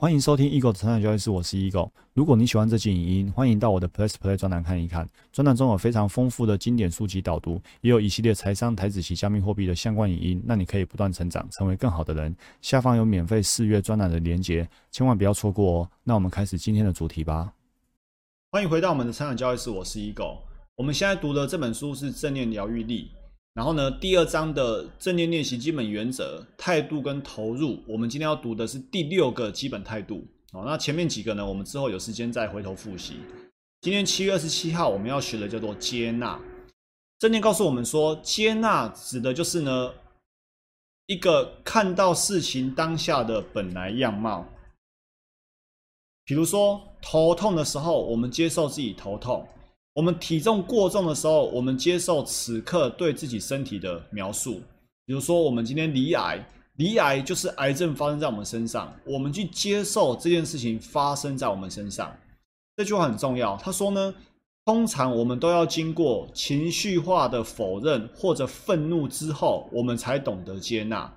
欢迎收听 Eagle 的成长交易室，我是 Eagle。如果你喜欢这期影音，欢迎到我的 Plus Play 专栏看一看。专栏中有非常丰富的经典书籍导读，也有一系列财商、台子及加密货币的相关影音，让你可以不断成长，成为更好的人。下方有免费试阅专栏的连结，千万不要错过哦。那我们开始今天的主题吧。欢迎回到我们的成长交易室，我是 Eagle。我们现在读的这本书是《正念疗愈力》。然后呢，第二章的正念练习基本原则、态度跟投入，我们今天要读的是第六个基本态度。哦，那前面几个呢，我们之后有时间再回头复习。今天七月二十七号，我们要学的叫做接纳。正念告诉我们说，接纳指的就是呢，一个看到事情当下的本来样貌。比如说头痛的时候，我们接受自己头痛。我们体重过重的时候，我们接受此刻对自己身体的描述。比如说，我们今天离癌，离癌就是癌症发生在我们身上，我们去接受这件事情发生在我们身上。这句话很重要。他说呢，通常我们都要经过情绪化的否认或者愤怒之后，我们才懂得接纳。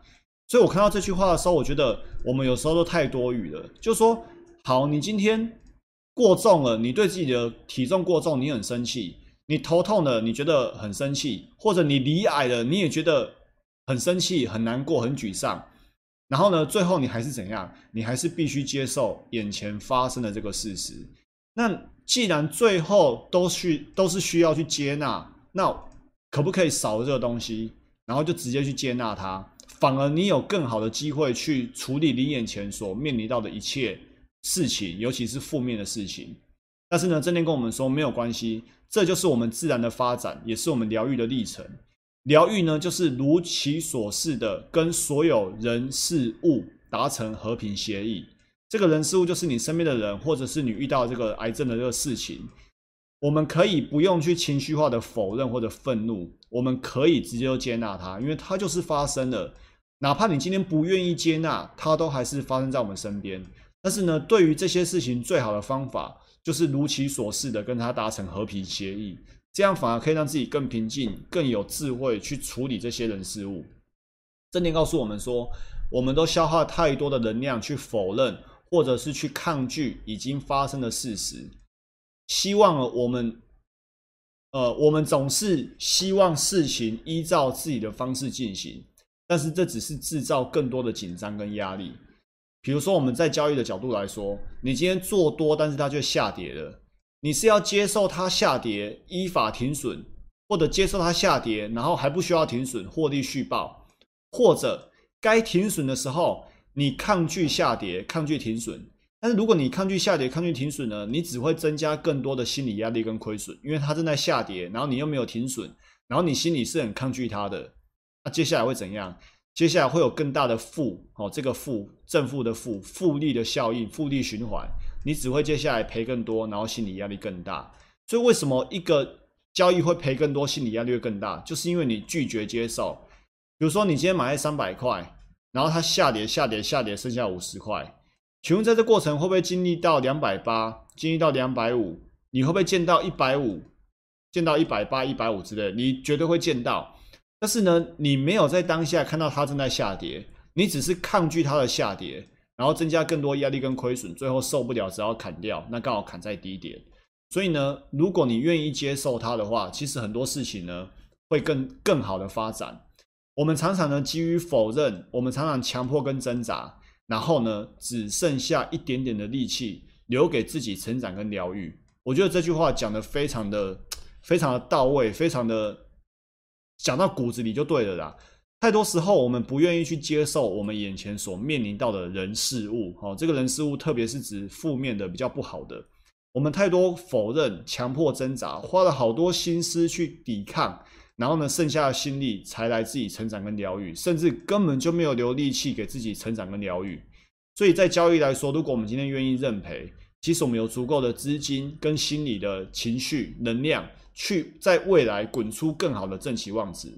所以我看到这句话的时候，我觉得我们有时候都太多余了。就说，好，你今天。过重了，你对自己的体重过重，你很生气；你头痛了，你觉得很生气；或者你离矮了，你也觉得很生气、很难过、很沮丧。然后呢，最后你还是怎样？你还是必须接受眼前发生的这个事实。那既然最后都需都是需要去接纳，那可不可以少了这个东西，然后就直接去接纳它？反而你有更好的机会去处理你眼前所面临到的一切。事情，尤其是负面的事情，但是呢，正念跟我们说没有关系，这就是我们自然的发展，也是我们疗愈的历程。疗愈呢，就是如其所示的跟所有人事物达成和平协议。这个人事物就是你身边的人，或者是你遇到这个癌症的这个事情，我们可以不用去情绪化的否认或者愤怒，我们可以直接就接纳它，因为它就是发生了。哪怕你今天不愿意接纳，它都还是发生在我们身边。但是呢，对于这些事情，最好的方法就是如其所示的跟他达成和平协议，这样反而可以让自己更平静、更有智慧去处理这些人事物。正念告诉我们说，我们都消耗太多的能量去否认或者是去抗拒已经发生的事实，希望我们，呃，我们总是希望事情依照自己的方式进行，但是这只是制造更多的紧张跟压力。比如说，我们在交易的角度来说，你今天做多，但是它却下跌了，你是要接受它下跌，依法停损，或者接受它下跌，然后还不需要停损，获利续报，或者该停损的时候，你抗拒下跌，抗拒停损。但是如果你抗拒下跌，抗拒停损呢，你只会增加更多的心理压力跟亏损，因为它正在下跌，然后你又没有停损，然后你心里是很抗拒它的，那接下来会怎样？接下来会有更大的负哦，这个负正负的负复利的效应，复利循环，你只会接下来赔更多，然后心理压力更大。所以为什么一个交易会赔更多，心理压力会更大？就是因为你拒绝接受。比如说你今天买在三百块，然后它下跌下跌下跌，剩下五十块，请问在这过程会不会经历到两百八，经历到两百五？你会不会见到一百五，见到一百八、一百五之类？你绝对会见到。但是呢，你没有在当下看到它正在下跌，你只是抗拒它的下跌，然后增加更多压力跟亏损，最后受不了只要砍掉，那刚好砍在低点。所以呢，如果你愿意接受它的话，其实很多事情呢会更更好的发展。我们常常呢基于否认，我们常常强迫跟挣扎，然后呢只剩下一点点的力气留给自己成长跟疗愈。我觉得这句话讲的非常的非常的到位，非常的。讲到骨子里就对了啦。太多时候，我们不愿意去接受我们眼前所面临到的人事物。哦，这个人事物，特别是指负面的、比较不好的，我们太多否认、强迫挣扎，花了好多心思去抵抗，然后呢，剩下的心力才来自己成长跟疗愈，甚至根本就没有留力气给自己成长跟疗愈。所以在交易来说，如果我们今天愿意认赔，其实我们有足够的资金跟心理的情绪能量。去在未来滚出更好的正期望值。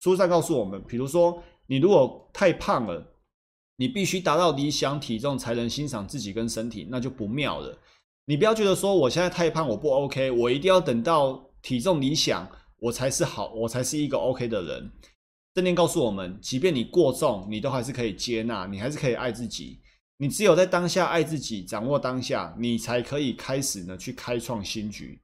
书上告诉我们，比如说你如果太胖了，你必须达到理想体重才能欣赏自己跟身体，那就不妙了。你不要觉得说我现在太胖我不 OK，我一定要等到体重理想我才是好，我才是一个 OK 的人。正念告诉我们，即便你过重，你都还是可以接纳，你还是可以爱自己。你只有在当下爱自己，掌握当下，你才可以开始呢去开创新局。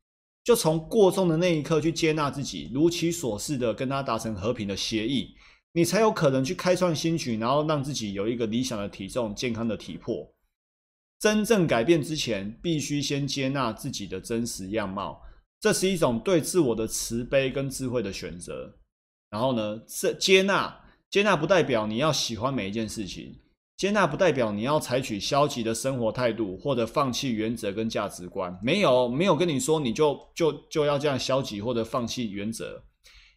就从过重的那一刻去接纳自己，如其所示的跟他达成和平的协议，你才有可能去开创新局，然后让自己有一个理想的体重、健康的体魄。真正改变之前，必须先接纳自己的真实样貌，这是一种对自我的慈悲跟智慧的选择。然后呢，这接纳，接纳不代表你要喜欢每一件事情，接纳不代表你要采取消极的生活态度或者放弃原则跟价值观。没有，没有跟你说你就就就要这样消极或者放弃原则，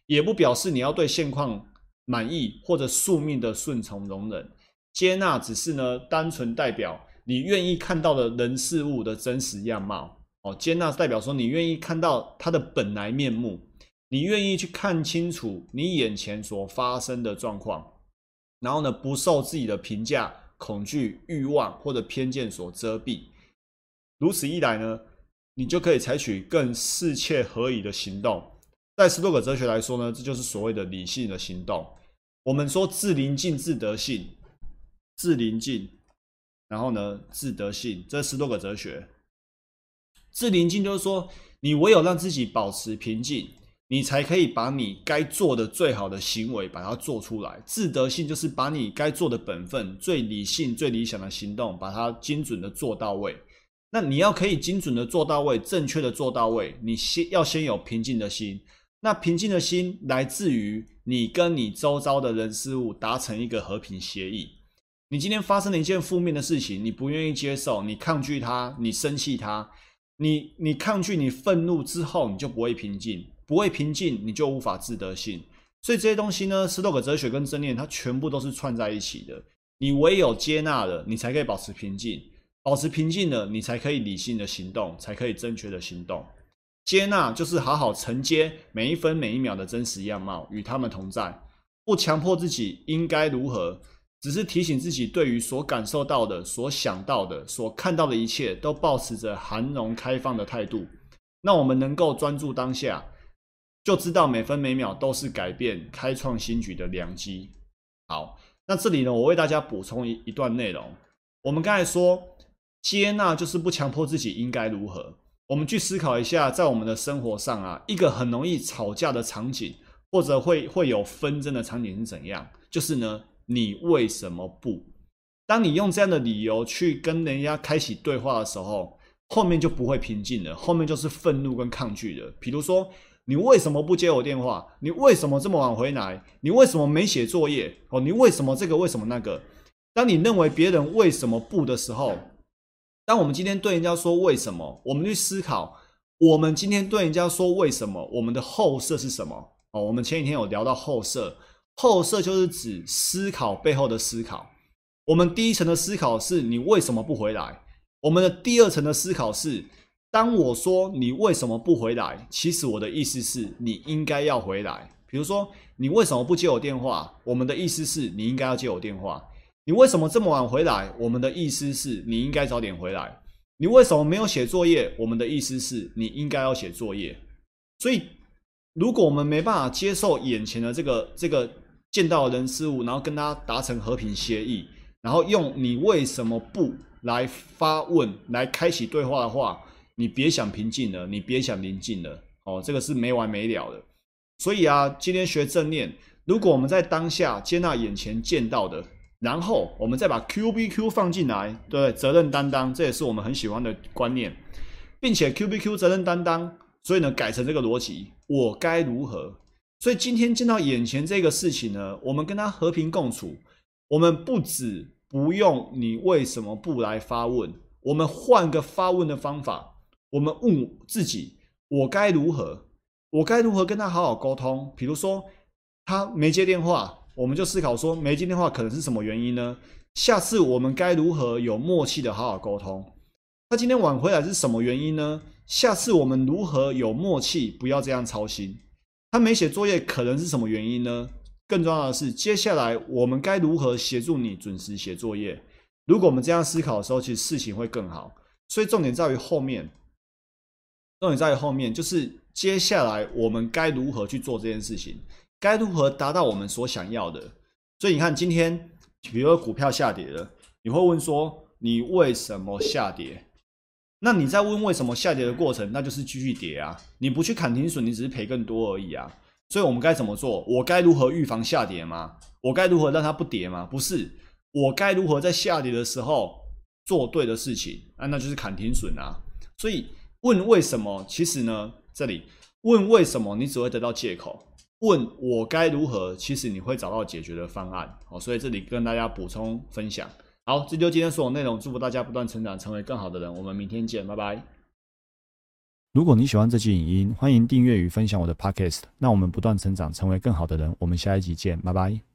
也不表示你要对现况满意或者宿命的顺从容忍。接纳只是呢，单纯代表。你愿意看到的人事物的真实样貌哦，接纳代表说你愿意看到它的本来面目，你愿意去看清楚你眼前所发生的状况，然后呢，不受自己的评价、恐惧、欲望或者偏见所遮蔽。如此一来呢，你就可以采取更适切合宜的行动。在斯多葛哲学来说呢，这就是所谓的理性的行动。我们说自临近自得性，自临近。然后呢，自得性这十多个哲学。自宁静就是说，你唯有让自己保持平静，你才可以把你该做的最好的行为把它做出来。自得性就是把你该做的本分、最理性、最理想的行动，把它精准的做到位。那你要可以精准的做到位、正确的做到位，你先要先有平静的心。那平静的心来自于你跟你周遭的人事物达成一个和平协议。你今天发生了一件负面的事情，你不愿意接受，你抗拒它，你生气它，你你抗拒，你愤怒之后，你就不会平静，不会平静，你就无法自得性。所以这些东西呢，斯多葛哲学跟正念，它全部都是串在一起的。你唯有接纳了，你才可以保持平静，保持平静了，你才可以理性的行动，才可以正确的行动。接纳就是好好承接每一分每一秒的真实样貌，与他们同在，不强迫自己应该如何。只是提醒自己，对于所感受到的、所想到的、所看到的一切，都保持着含容开放的态度。那我们能够专注当下，就知道每分每秒都是改变、开创新局的良机。好，那这里呢，我为大家补充一一段内容。我们刚才说，接纳就是不强迫自己应该如何。我们去思考一下，在我们的生活上啊，一个很容易吵架的场景，或者会会有纷争的场景是怎样？就是呢。你为什么不？当你用这样的理由去跟人家开启对话的时候，后面就不会平静了，后面就是愤怒跟抗拒的。比如说，你为什么不接我电话？你为什么这么晚回来？你为什么没写作业？哦，你为什么这个？为什么那个？当你认为别人为什么不的时候，当我们今天对人家说为什么，我们去思考，我们今天对人家说为什么，我们的后设是什么？哦，我们前几天有聊到后设。后设就是指思考背后的思考。我们第一层的思考是你为什么不回来？我们的第二层的思考是，当我说你为什么不回来，其实我的意思是你应该要回来。比如说，你为什么不接我电话？我们的意思是你应该要接我电话。你为什么这么晚回来？我们的意思是你应该早点回来。你为什么没有写作业？我们的意思是你应该要写作业。所以，如果我们没办法接受眼前的这个这个。见到人事物，然后跟他达成和平协议，然后用你为什么不来发问，来开启对话的话，你别想平静了，你别想宁静了，哦，这个是没完没了的。所以啊，今天学正念，如果我们在当下接纳眼前见到的，然后我们再把 Q B Q 放进来，对，责任担当，这也是我们很喜欢的观念，并且 Q B Q 责任担当，所以呢，改成这个逻辑，我该如何？所以今天见到眼前这个事情呢，我们跟他和平共处。我们不止不用你为什么不来发问，我们换个发问的方法。我们问自己：我该如何？我该如何跟他好好沟通？比如说他没接电话，我们就思考说没接电话可能是什么原因呢？下次我们该如何有默契的好好沟通？他今天晚回来是什么原因呢？下次我们如何有默契，不要这样操心？他没写作业，可能是什么原因呢？更重要的是，接下来我们该如何协助你准时写作业？如果我们这样思考的时候，其实事情会更好。所以重点在于后面，重点在后面，就是接下来我们该如何去做这件事情，该如何达到我们所想要的。所以你看，今天比如说股票下跌了，你会问说：你为什么下跌？那你在问为什么下跌的过程，那就是继续跌啊！你不去砍停损，你只是赔更多而已啊！所以我们该怎么做？我该如何预防下跌吗？我该如何让它不跌吗？不是，我该如何在下跌的时候做对的事情啊？那就是砍停损啊！所以问为什么，其实呢，这里问为什么，你只会得到借口；问我该如何，其实你会找到解决的方案。好，所以这里跟大家补充分享。好，这就今天所有内容。祝福大家不断成长，成为更好的人。我们明天见，拜拜。如果你喜欢这期影音，欢迎订阅与分享我的 Podcast。那我们不断成长，成为更好的人。我们下一集见，拜拜。